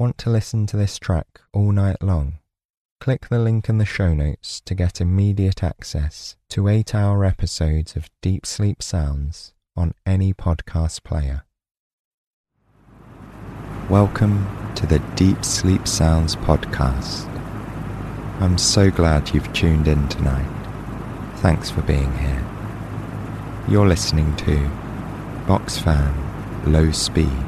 Want to listen to this track all night long? Click the link in the show notes to get immediate access to eight hour episodes of Deep Sleep Sounds on any podcast player. Welcome to the Deep Sleep Sounds podcast. I'm so glad you've tuned in tonight. Thanks for being here. You're listening to Box Fan Low Speed.